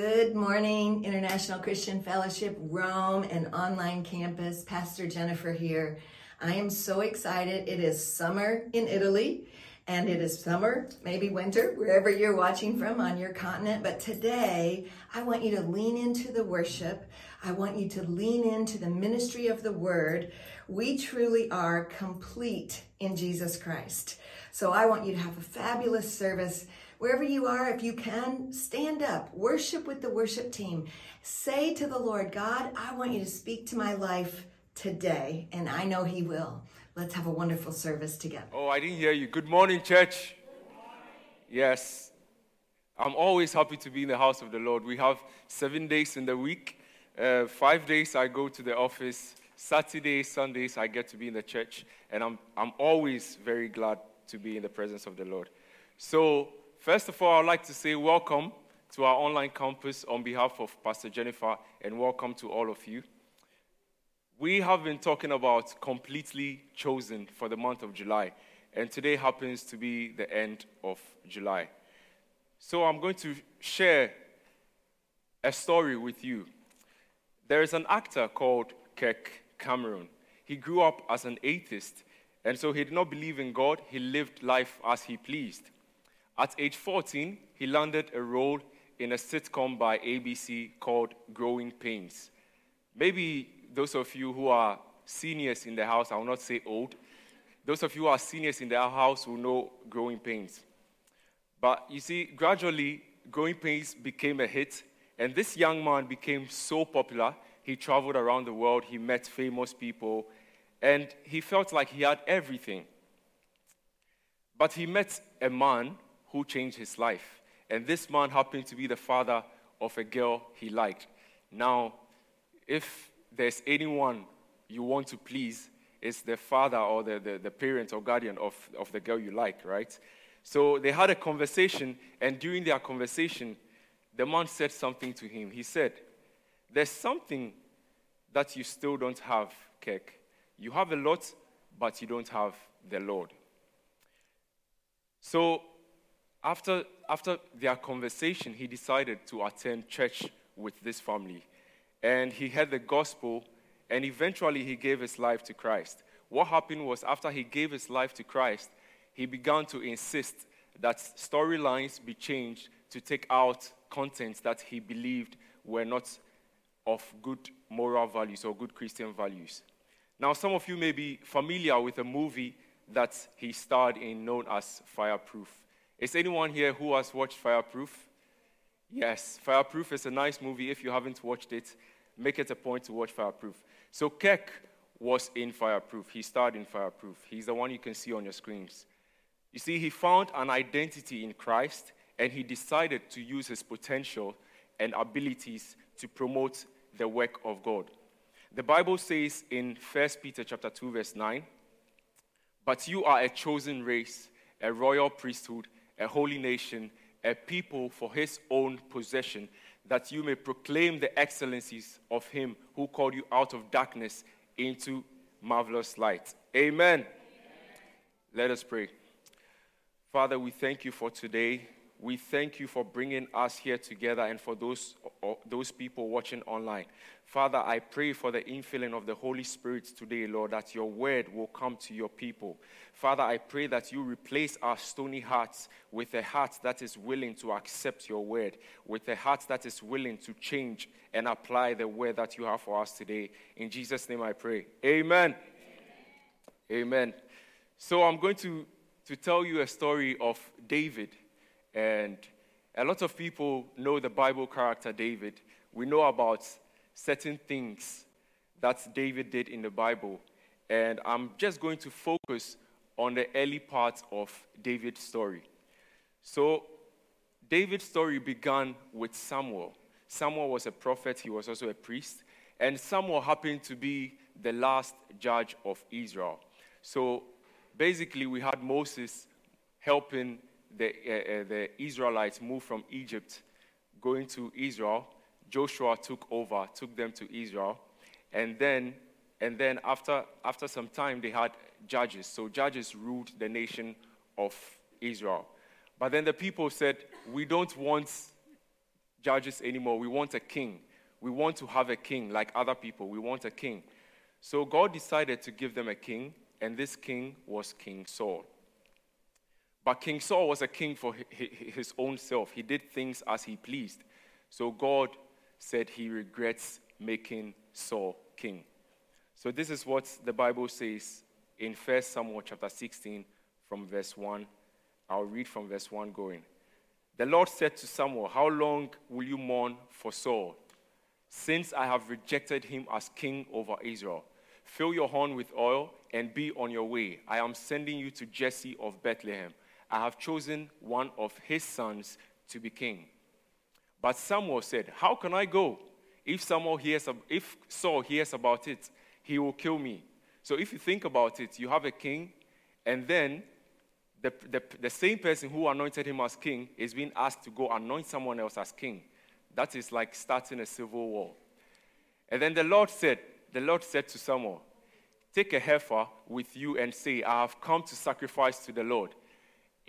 Good morning, International Christian Fellowship, Rome, and online campus. Pastor Jennifer here. I am so excited. It is summer in Italy, and it is summer, maybe winter, wherever you're watching from on your continent. But today, I want you to lean into the worship. I want you to lean into the ministry of the word. We truly are complete in Jesus Christ. So I want you to have a fabulous service. Wherever you are, if you can, stand up, worship with the worship team. Say to the Lord, God, I want you to speak to my life today, and I know He will. Let's have a wonderful service together. Oh, I didn't hear you. Good morning, church. Yes. I'm always happy to be in the house of the Lord. We have seven days in the week. Uh, five days I go to the office. Saturdays, Sundays, I get to be in the church. And I'm, I'm always very glad to be in the presence of the Lord. So, First of all, I'd like to say welcome to our online campus on behalf of Pastor Jennifer and welcome to all of you. We have been talking about completely chosen for the month of July, and today happens to be the end of July. So I'm going to share a story with you. There is an actor called Kirk Cameron. He grew up as an atheist, and so he did not believe in God. He lived life as he pleased. At age 14, he landed a role in a sitcom by ABC called Growing Pains. Maybe those of you who are seniors in the house, I will not say old, those of you who are seniors in the house will know Growing Pains. But you see, gradually, Growing Pains became a hit, and this young man became so popular. He traveled around the world, he met famous people, and he felt like he had everything. But he met a man who changed his life. And this man happened to be the father of a girl he liked. Now, if there's anyone you want to please, it's the father or the, the, the parent or guardian of, of the girl you like, right? So they had a conversation, and during their conversation, the man said something to him. He said, There's something that you still don't have, Kirk. You have a lot, but you don't have the Lord. So after, after their conversation, he decided to attend church with this family. And he heard the gospel, and eventually he gave his life to Christ. What happened was, after he gave his life to Christ, he began to insist that storylines be changed to take out contents that he believed were not of good moral values or good Christian values. Now, some of you may be familiar with a movie that he starred in known as Fireproof. Is anyone here who has watched Fireproof? Yes, Fireproof is a nice movie. If you haven't watched it, make it a point to watch Fireproof. So Kirk was in Fireproof. He starred in Fireproof. He's the one you can see on your screens. You see, he found an identity in Christ and he decided to use his potential and abilities to promote the work of God. The Bible says in 1 Peter chapter 2 verse 9, "But you are a chosen race, a royal priesthood, a holy nation, a people for his own possession, that you may proclaim the excellencies of him who called you out of darkness into marvelous light. Amen. Amen. Let us pray. Father, we thank you for today. We thank you for bringing us here together and for those, those people watching online. Father, I pray for the infilling of the Holy Spirit today, Lord, that your word will come to your people. Father, I pray that you replace our stony hearts with a heart that is willing to accept your word, with a heart that is willing to change and apply the word that you have for us today. In Jesus' name I pray. Amen. Amen. Amen. So I'm going to, to tell you a story of David. And a lot of people know the Bible character David. We know about certain things that David did in the Bible. And I'm just going to focus on the early parts of David's story. So, David's story began with Samuel. Samuel was a prophet, he was also a priest. And Samuel happened to be the last judge of Israel. So, basically, we had Moses helping the, uh, the Israelites moved from Egypt, going to Israel. Joshua took over, took them to Israel. And then, and then after, after some time, they had judges. So judges ruled the nation of Israel. But then the people said, We don't want judges anymore. We want a king. We want to have a king like other people. We want a king. So God decided to give them a king, and this king was King Saul. But King Saul was a king for his own self. He did things as he pleased. So God said he regrets making Saul king. So this is what the Bible says in 1 Samuel chapter 16 from verse 1. I'll read from verse 1 going. The Lord said to Samuel, How long will you mourn for Saul? Since I have rejected him as king over Israel. Fill your horn with oil and be on your way. I am sending you to Jesse of Bethlehem. I have chosen one of his sons to be king. But Samuel said, How can I go? If, Samuel hears, if Saul hears about it, he will kill me. So if you think about it, you have a king, and then the, the, the same person who anointed him as king is being asked to go anoint someone else as king. That is like starting a civil war. And then the Lord said, the Lord said to Samuel, Take a heifer with you and say, I have come to sacrifice to the Lord.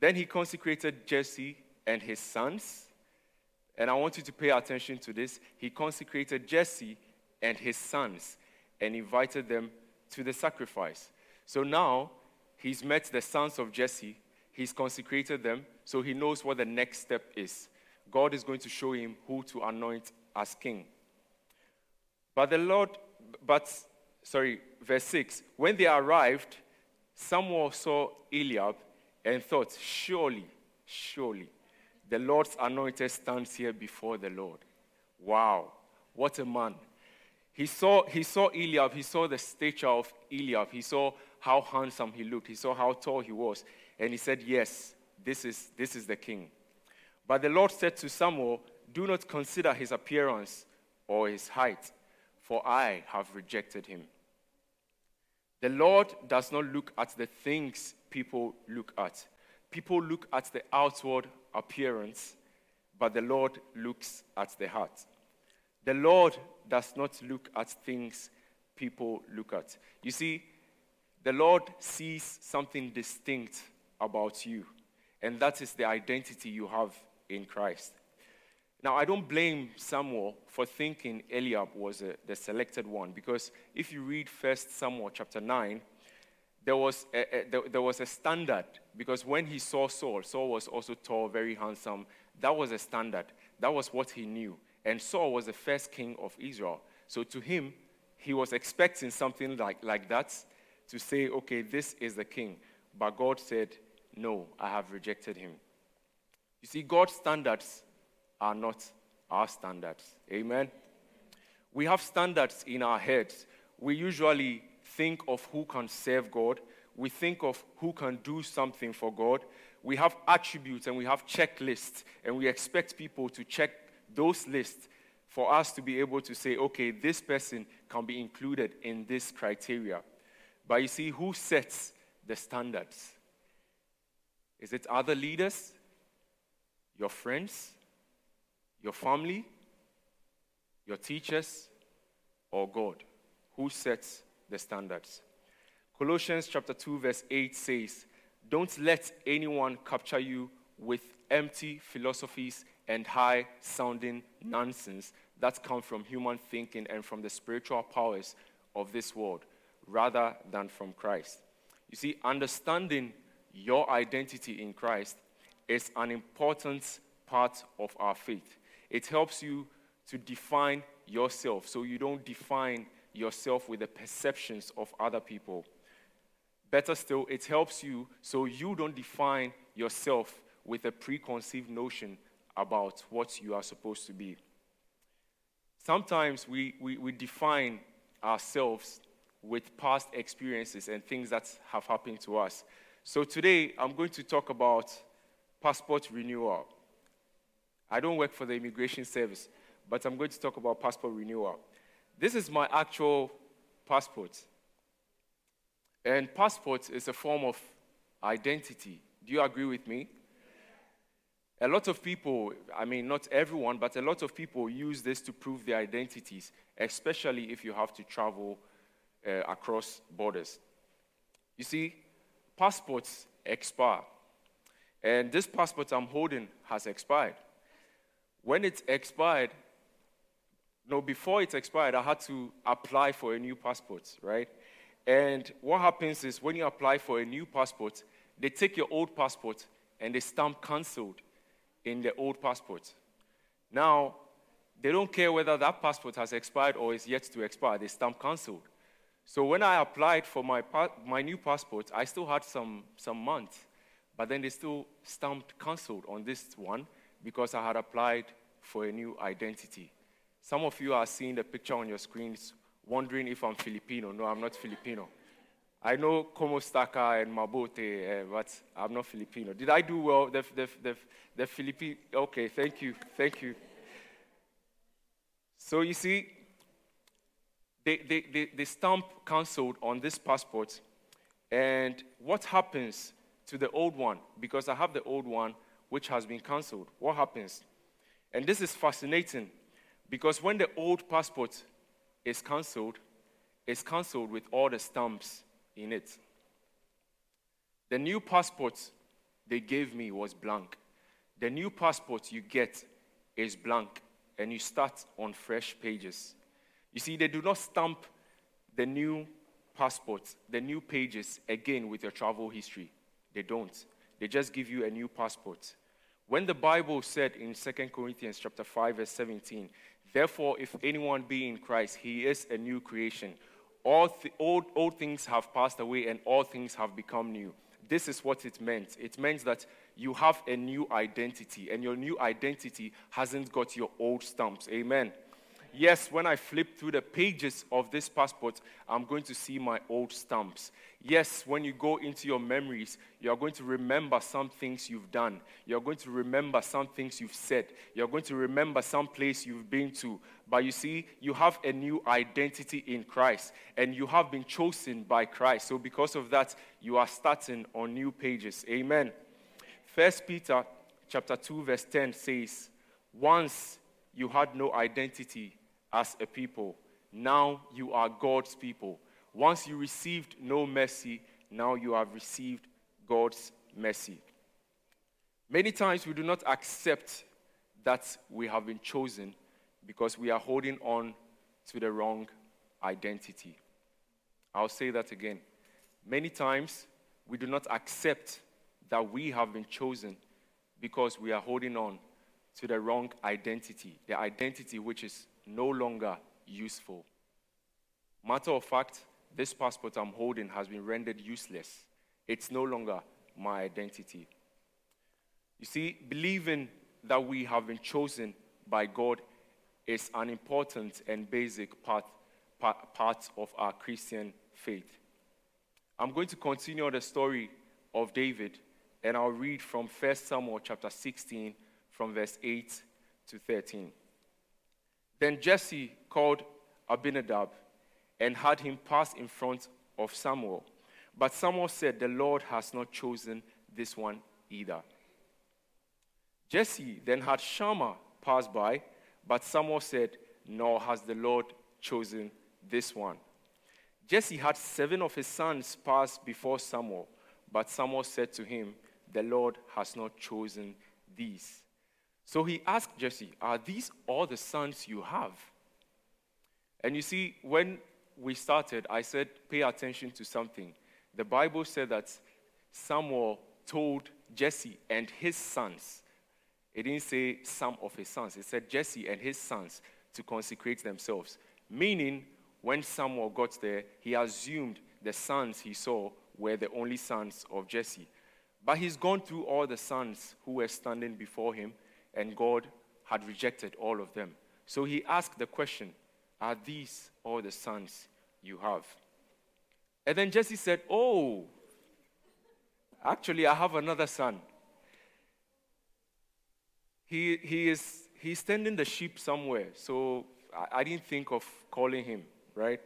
Then he consecrated Jesse and his sons. And I want you to pay attention to this. He consecrated Jesse and his sons and invited them to the sacrifice. So now he's met the sons of Jesse, he's consecrated them, so he knows what the next step is. God is going to show him who to anoint as king. But the Lord, but, sorry, verse 6 when they arrived, Samuel saw Eliab and thought, Surely, surely, the Lord's anointed stands here before the Lord. Wow, what a man. He saw, he saw Eliab, he saw the stature of Eliab, he saw how handsome he looked, he saw how tall he was, and he said, Yes, this is, this is the king. But the Lord said to Samuel, Do not consider his appearance or his height, for I have rejected him. The Lord does not look at the things people look at. People look at the outward appearance, but the Lord looks at the heart. The Lord does not look at things people look at. You see, the Lord sees something distinct about you, and that is the identity you have in Christ. Now, I don't blame Samuel for thinking Eliab was a, the selected one, because if you read 1 Samuel chapter 9, there was, a, a, there, there was a standard, because when he saw Saul, Saul was also tall, very handsome. That was a standard. That was what he knew. And Saul was the first king of Israel. So to him, he was expecting something like, like that to say, okay, this is the king. But God said, no, I have rejected him. You see, God's standards are not our standards. Amen? We have standards in our heads. We usually think of who can serve God, we think of who can do something for God. We have attributes and we have checklists, and we expect people to check those lists for us to be able to say, okay, this person can be included in this criteria. But you see, who sets the standards? Is it other leaders? Your friends? Your family? Your teachers? Or God? Who sets the standards? Colossians chapter 2 verse 8 says, "Don't let anyone capture you with empty philosophies and high sounding nonsense that come from human thinking and from the spiritual powers of this world rather than from Christ." You see, understanding your identity in Christ is an important part of our faith. It helps you to define yourself so you don't define yourself with the perceptions of other people. Better still, it helps you so you don't define yourself with a preconceived notion about what you are supposed to be. Sometimes we, we, we define ourselves with past experiences and things that have happened to us. So today, I'm going to talk about passport renewal. I don't work for the immigration service, but I'm going to talk about passport renewal. This is my actual passport. And passport is a form of identity. Do you agree with me? A lot of people, I mean, not everyone, but a lot of people use this to prove their identities, especially if you have to travel uh, across borders. You see, passports expire. And this passport I'm holding has expired. When it's expired, no, before it expired, I had to apply for a new passport, right? And what happens is when you apply for a new passport, they take your old passport and they stamp cancelled in the old passport. Now, they don't care whether that passport has expired or is yet to expire, they stamp cancelled. So when I applied for my, my new passport, I still had some, some months, but then they still stamped cancelled on this one because I had applied for a new identity. Some of you are seeing the picture on your screens, wondering if I'm Filipino. No, I'm not Filipino. I know Como Staka and Mabote, uh, but I'm not Filipino. Did I do well? The, the, the, the Filipino. Okay, thank you. Thank you. So you see, they, they, they, they stamp cancelled on this passport. And what happens to the old one? Because I have the old one which has been cancelled. What happens? And this is fascinating because when the old passport is cancelled, it's cancelled with all the stamps in it. The new passport they gave me was blank. The new passport you get is blank, and you start on fresh pages. You see, they do not stamp the new passport, the new pages again with your travel history. They don't. They just give you a new passport. When the Bible said in 2 Corinthians chapter 5 verse 17, therefore if anyone be in Christ, he is a new creation all th- old, old things have passed away and all things have become new. This is what it meant. It meant that you have a new identity, and your new identity hasn't got your old stamps. Amen. Yes, when I flip through the pages of this passport, I'm going to see my old stamps. Yes, when you go into your memories, you're going to remember some things you've done. You're going to remember some things you've said. You're going to remember some place you've been to. But you see, you have a new identity in Christ, and you have been chosen by Christ. So because of that, you are starting on new pages. Amen. First Peter chapter 2, verse 10 says, Once you had no identity as a people. Now you are God's people. Once you received no mercy, now you have received God's mercy. Many times we do not accept that we have been chosen because we are holding on to the wrong identity. I'll say that again. Many times we do not accept that we have been chosen because we are holding on to the wrong identity, the identity which is no longer useful. Matter of fact, this passport I'm holding has been rendered useless. It's no longer my identity. You see, believing that we have been chosen by God is an important and basic part, part, part of our Christian faith. I'm going to continue the story of David, and I'll read from 1 Samuel chapter 16, from verse 8 to 13. Then Jesse called Abinadab and had him pass in front of Samuel. But Samuel said, The Lord has not chosen this one either. Jesse then had Shammah pass by, but Samuel said, Nor has the Lord chosen this one. Jesse had seven of his sons pass before Samuel, but Samuel said to him, The Lord has not chosen these. So he asked Jesse, Are these all the sons you have? And you see, when we started, I said, Pay attention to something. The Bible said that Samuel told Jesse and his sons, it didn't say some of his sons, it said Jesse and his sons to consecrate themselves. Meaning, when Samuel got there, he assumed the sons he saw were the only sons of Jesse. But he's gone through all the sons who were standing before him and God had rejected all of them. So he asked the question Are these all the sons you have? And then Jesse said, Oh, actually, I have another son. He, he, is, he's tending the sheep somewhere. So I, I didn't think of calling him, right?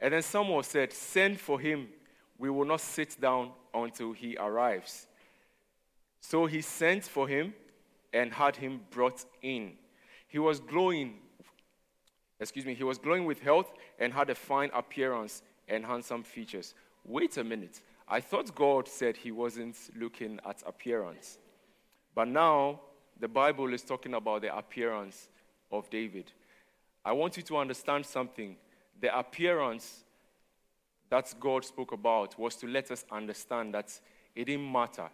And then someone said, Send for him. We will not sit down until he arrives. So he sent for him and had him brought in. He was glowing, excuse me, he was glowing with health and had a fine appearance and handsome features. Wait a minute. I thought God said he wasn't looking at appearance. But now the Bible is talking about the appearance of David. I want you to understand something. The appearance that God spoke about was to let us understand that it didn't matter.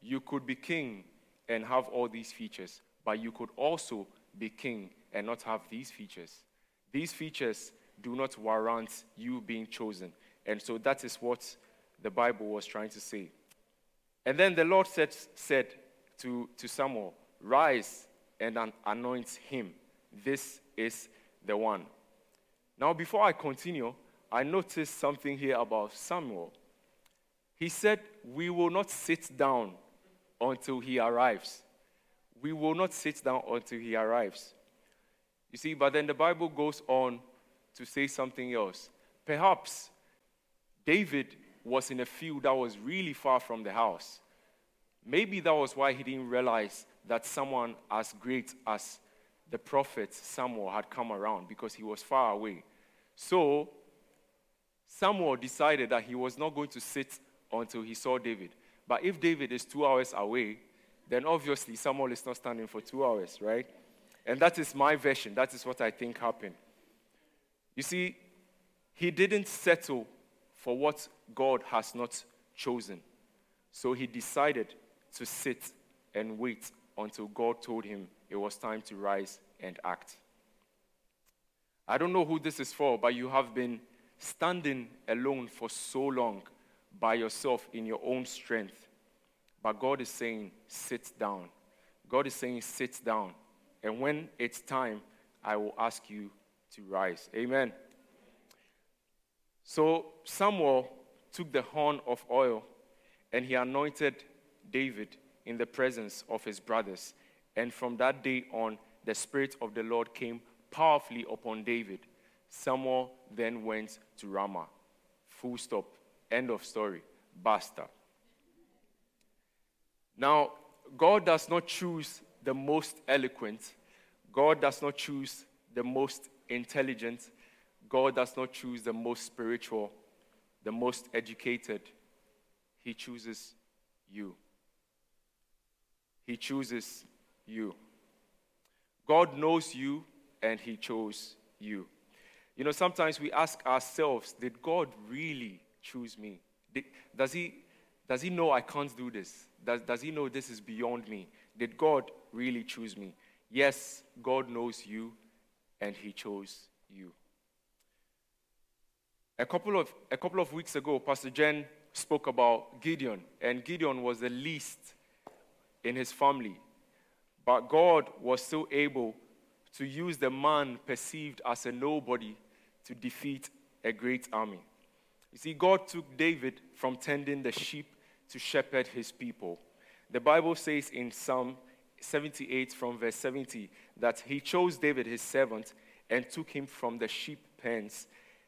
You could be king and have all these features, but you could also be king and not have these features. These features do not warrant you being chosen. And so that is what the Bible was trying to say. And then the Lord said, said to, to Samuel, Rise and anoint him. This is the one. Now, before I continue, I noticed something here about Samuel. He said, We will not sit down until he arrives. We will not sit down until he arrives. You see, but then the Bible goes on to say something else. Perhaps David was in a field that was really far from the house. Maybe that was why he didn't realize that someone as great as the prophet Samuel had come around because he was far away. So Samuel decided that he was not going to sit until he saw David. But if David is two hours away, then obviously Samuel is not standing for two hours, right? And that is my version. That is what I think happened. You see, he didn't settle for what God has not chosen. So he decided to sit and wait until God told him it was time to rise and act. I don't know who this is for, but you have been standing alone for so long by yourself in your own strength. But God is saying, sit down. God is saying, sit down. And when it's time, I will ask you to rise. Amen. So Samuel took the horn of oil and he anointed David in the presence of his brothers. And from that day on, the Spirit of the Lord came powerfully upon David. Samuel then went to Ramah. Full stop. End of story. Basta. Now, God does not choose the most eloquent, God does not choose the most intelligent, God does not choose the most spiritual, the most educated. He chooses you. He chooses you. God knows you and He chose you. You know, sometimes we ask ourselves, did God really choose me? Does, he, does He know I can't do this? Does, does He know this is beyond me? Did God really choose me? Yes, God knows you and He chose you. A couple of, a couple of weeks ago, Pastor Jen spoke about Gideon, and Gideon was the least in his family. But God was still able to use the man perceived as a nobody to defeat a great army. You see, God took David from tending the sheep to shepherd his people. The Bible says in Psalm 78 from verse 70 that he chose David, his servant, and took him from the sheep pens.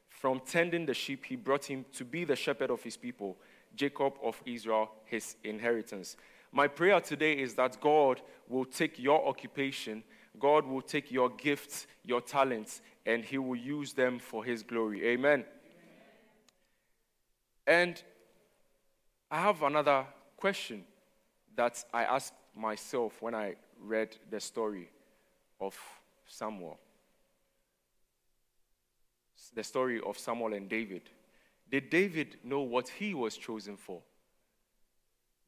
From tending the sheep, he brought him to be the shepherd of his people, Jacob of Israel, his inheritance. My prayer today is that God will take your occupation, God will take your gifts, your talents, and He will use them for His glory. Amen. And I have another question that I asked myself when I read the story of Samuel. The story of Samuel and David. Did David know what he was chosen for?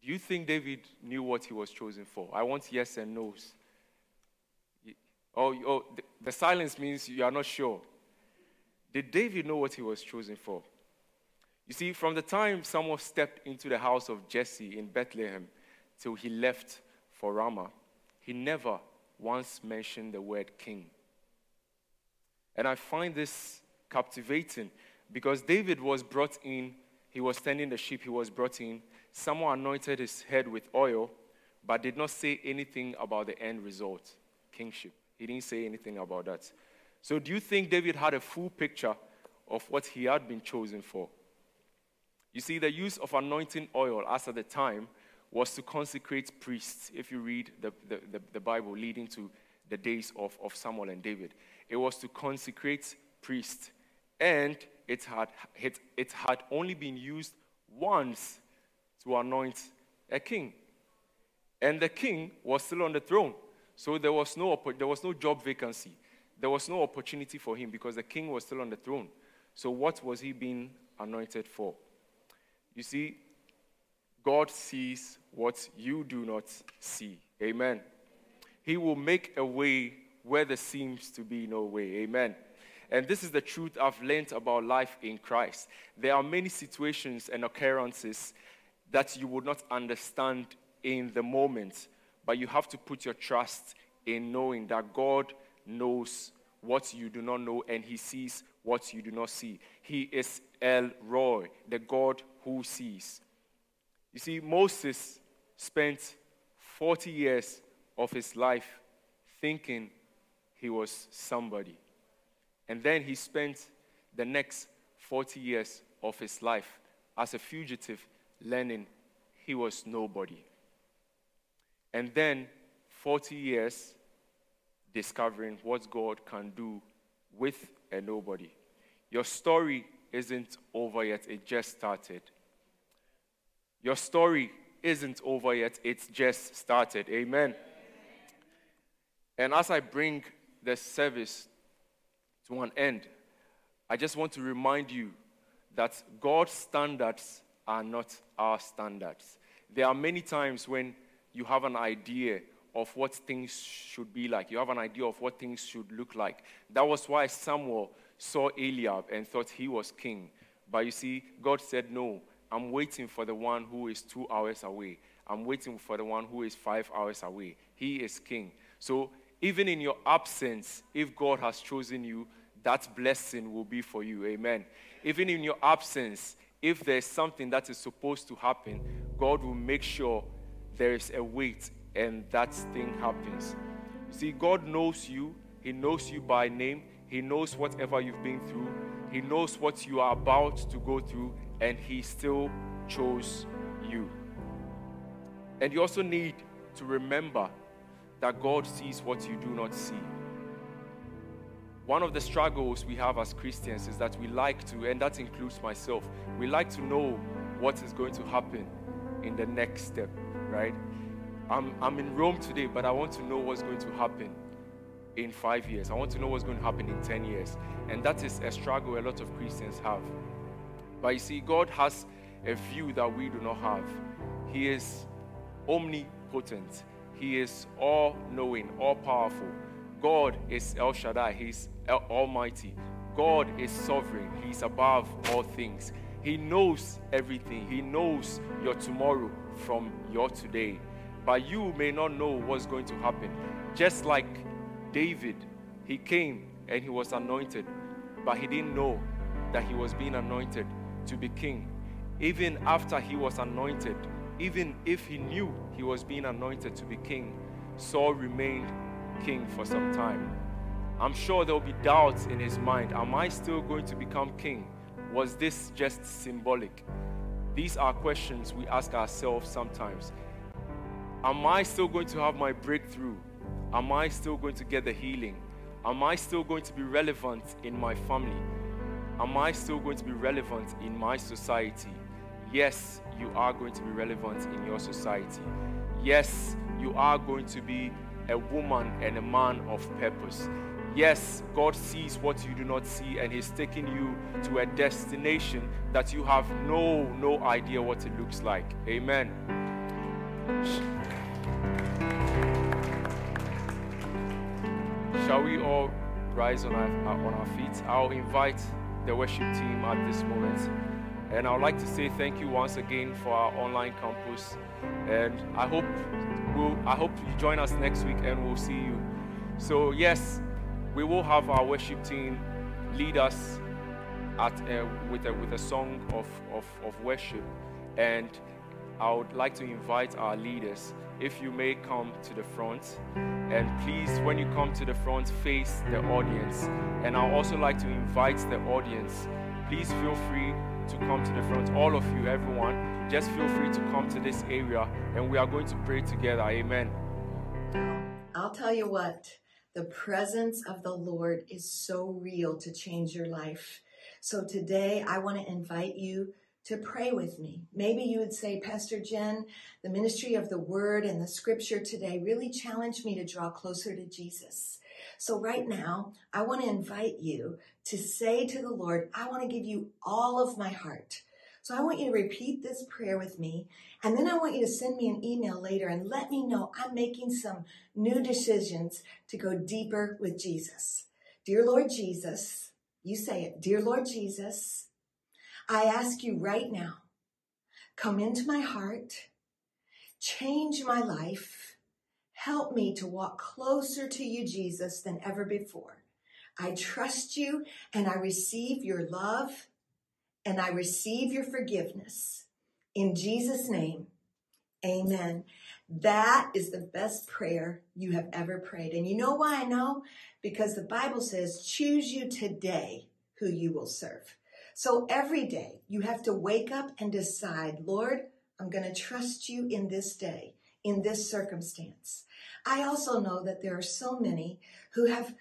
Do you think David knew what he was chosen for? I want yes and no's. Oh, oh, the silence means you are not sure. Did David know what he was chosen for? You see, from the time Samuel stepped into the house of Jesse in Bethlehem till he left for Ramah, he never once mentioned the word king. And I find this captivating because David was brought in, he was tending the sheep, he was brought in Someone anointed his head with oil, but did not say anything about the end result kingship. He didn't say anything about that. So, do you think David had a full picture of what he had been chosen for? You see, the use of anointing oil as at the time was to consecrate priests, if you read the, the, the, the Bible leading to the days of, of Samuel and David. It was to consecrate priests, and it had, it, it had only been used once to anoint a king. And the king was still on the throne. So there was no, there was no job vacancy. There was no opportunity for him because the king was still on the throne. So what was he being anointed for? You see, God sees what you do not see. Amen. He will make a way where there seems to be no way. Amen. And this is the truth I've learned about life in Christ. There are many situations and occurrences that you would not understand in the moment, but you have to put your trust in knowing that God knows what you do not know and He sees what you do not see. He is El Roi, the God who sees. You see, Moses spent 40 years of his life thinking he was somebody. And then he spent the next 40 years of his life as a fugitive learning he was nobody. And then 40 years discovering what God can do with a nobody. Your story isn't over yet, it just started. Your story isn't over yet, it's just started. Amen. And as I bring the service to an end, I just want to remind you that God's standards are not our standards. There are many times when you have an idea of what things should be like, you have an idea of what things should look like. That was why Samuel saw Eliab and thought he was king. But you see, God said, No, I'm waiting for the one who is two hours away. I'm waiting for the one who is five hours away. He is king. So, even in your absence, if God has chosen you, that blessing will be for you. Amen. Even in your absence, if there's something that is supposed to happen, God will make sure there is a wait and that thing happens. See, God knows you, He knows you by name, He knows whatever you've been through, He knows what you are about to go through, and He still chose you. And you also need to remember that God sees what you do not see. One of the struggles we have as Christians is that we like to, and that includes myself, we like to know what is going to happen in the next step, right? I'm, I'm in Rome today, but I want to know what's going to happen in five years. I want to know what's going to happen in 10 years. And that is a struggle a lot of Christians have. But you see, God has a view that we do not have. He is omnipotent, He is all knowing, all powerful. God is El Shaddai, He's El- Almighty. God is sovereign, He's above all things. He knows everything, He knows your tomorrow from your today. But you may not know what's going to happen. Just like David, he came and he was anointed, but he didn't know that he was being anointed to be king. Even after he was anointed, even if he knew he was being anointed to be king, Saul remained king for some time. I'm sure there will be doubts in his mind. Am I still going to become king? Was this just symbolic? These are questions we ask ourselves sometimes. Am I still going to have my breakthrough? Am I still going to get the healing? Am I still going to be relevant in my family? Am I still going to be relevant in my society? Yes, you are going to be relevant in your society. Yes, you are going to be a woman and a man of purpose. Yes, God sees what you do not see, and He's taking you to a destination that you have no no idea what it looks like. Amen. Shall we all rise on our, on our feet? I'll invite the worship team at this moment. And I would like to say thank you once again for our online campus. And I hope we'll, I hope you join us next week and we'll see you. So yes, we will have our worship team lead us at, uh, with, a, with a song of, of, of worship. And I would like to invite our leaders if you may come to the front. And please, when you come to the front, face the audience. And I'd also like to invite the audience. Please feel free to come to the front. All of you, everyone, just feel free to come to this area and we are going to pray together. Amen. I'll tell you what, the presence of the Lord is so real to change your life. So today I want to invite you to pray with me. Maybe you would say, Pastor Jen, the ministry of the word and the scripture today really challenged me to draw closer to Jesus. So right now, I want to invite you to say to the Lord, I want to give you all of my heart. So I want you to repeat this prayer with me. And then I want you to send me an email later and let me know I'm making some new decisions to go deeper with Jesus. Dear Lord Jesus, you say it. Dear Lord Jesus, I ask you right now, come into my heart, change my life, help me to walk closer to you, Jesus, than ever before. I trust you and I receive your love and I receive your forgiveness. In Jesus' name, amen. That is the best prayer you have ever prayed. And you know why I know? Because the Bible says, choose you today who you will serve. So every day you have to wake up and decide, Lord, I'm going to trust you in this day, in this circumstance. I also know that there are so many who have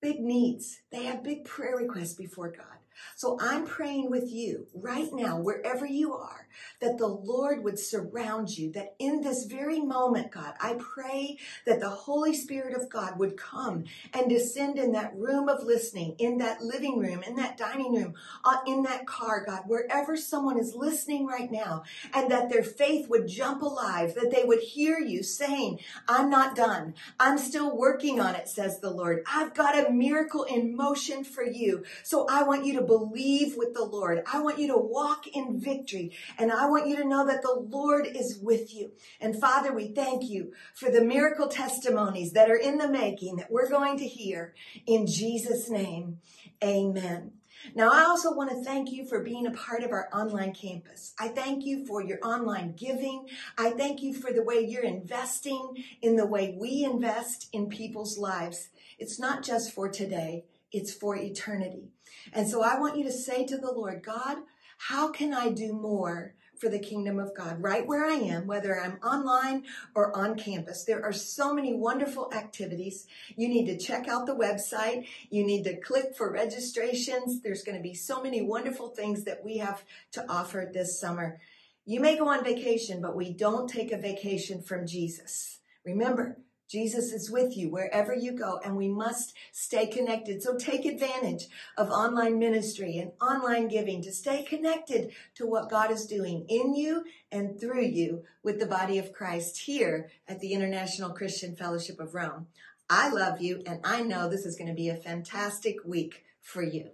big needs. They have big prayer requests before God. So I'm praying with you right now, wherever you are, that the Lord would surround you, that in this very moment, God, I pray that the Holy Spirit of God would come and descend in that room of listening, in that living room, in that dining room, uh, in that car, God, wherever someone is listening right now, and that their faith would jump alive, that they would hear you saying, I'm not done. I'm still working on it, says the Lord. I've got a miracle in motion for you. So I want you to believe with the Lord. I want you to walk in victory. And I want you to know that the Lord is with you. And Father, we thank you for the miracle testimonies that are in the making that we're going to hear in Jesus' name. Amen. Now, I also want to thank you for being a part of our online campus. I thank you for your online giving. I thank you for the way you're investing in the way we invest in people's lives. It's not just for today, it's for eternity. And so I want you to say to the Lord, God, how can I do more for the kingdom of God right where I am, whether I'm online or on campus. There are so many wonderful activities. You need to check out the website. You need to click for registrations. There's going to be so many wonderful things that we have to offer this summer. You may go on vacation, but we don't take a vacation from Jesus. Remember, Jesus is with you wherever you go, and we must stay connected. So take advantage of online ministry and online giving to stay connected to what God is doing in you and through you with the body of Christ here at the International Christian Fellowship of Rome. I love you, and I know this is going to be a fantastic week for you.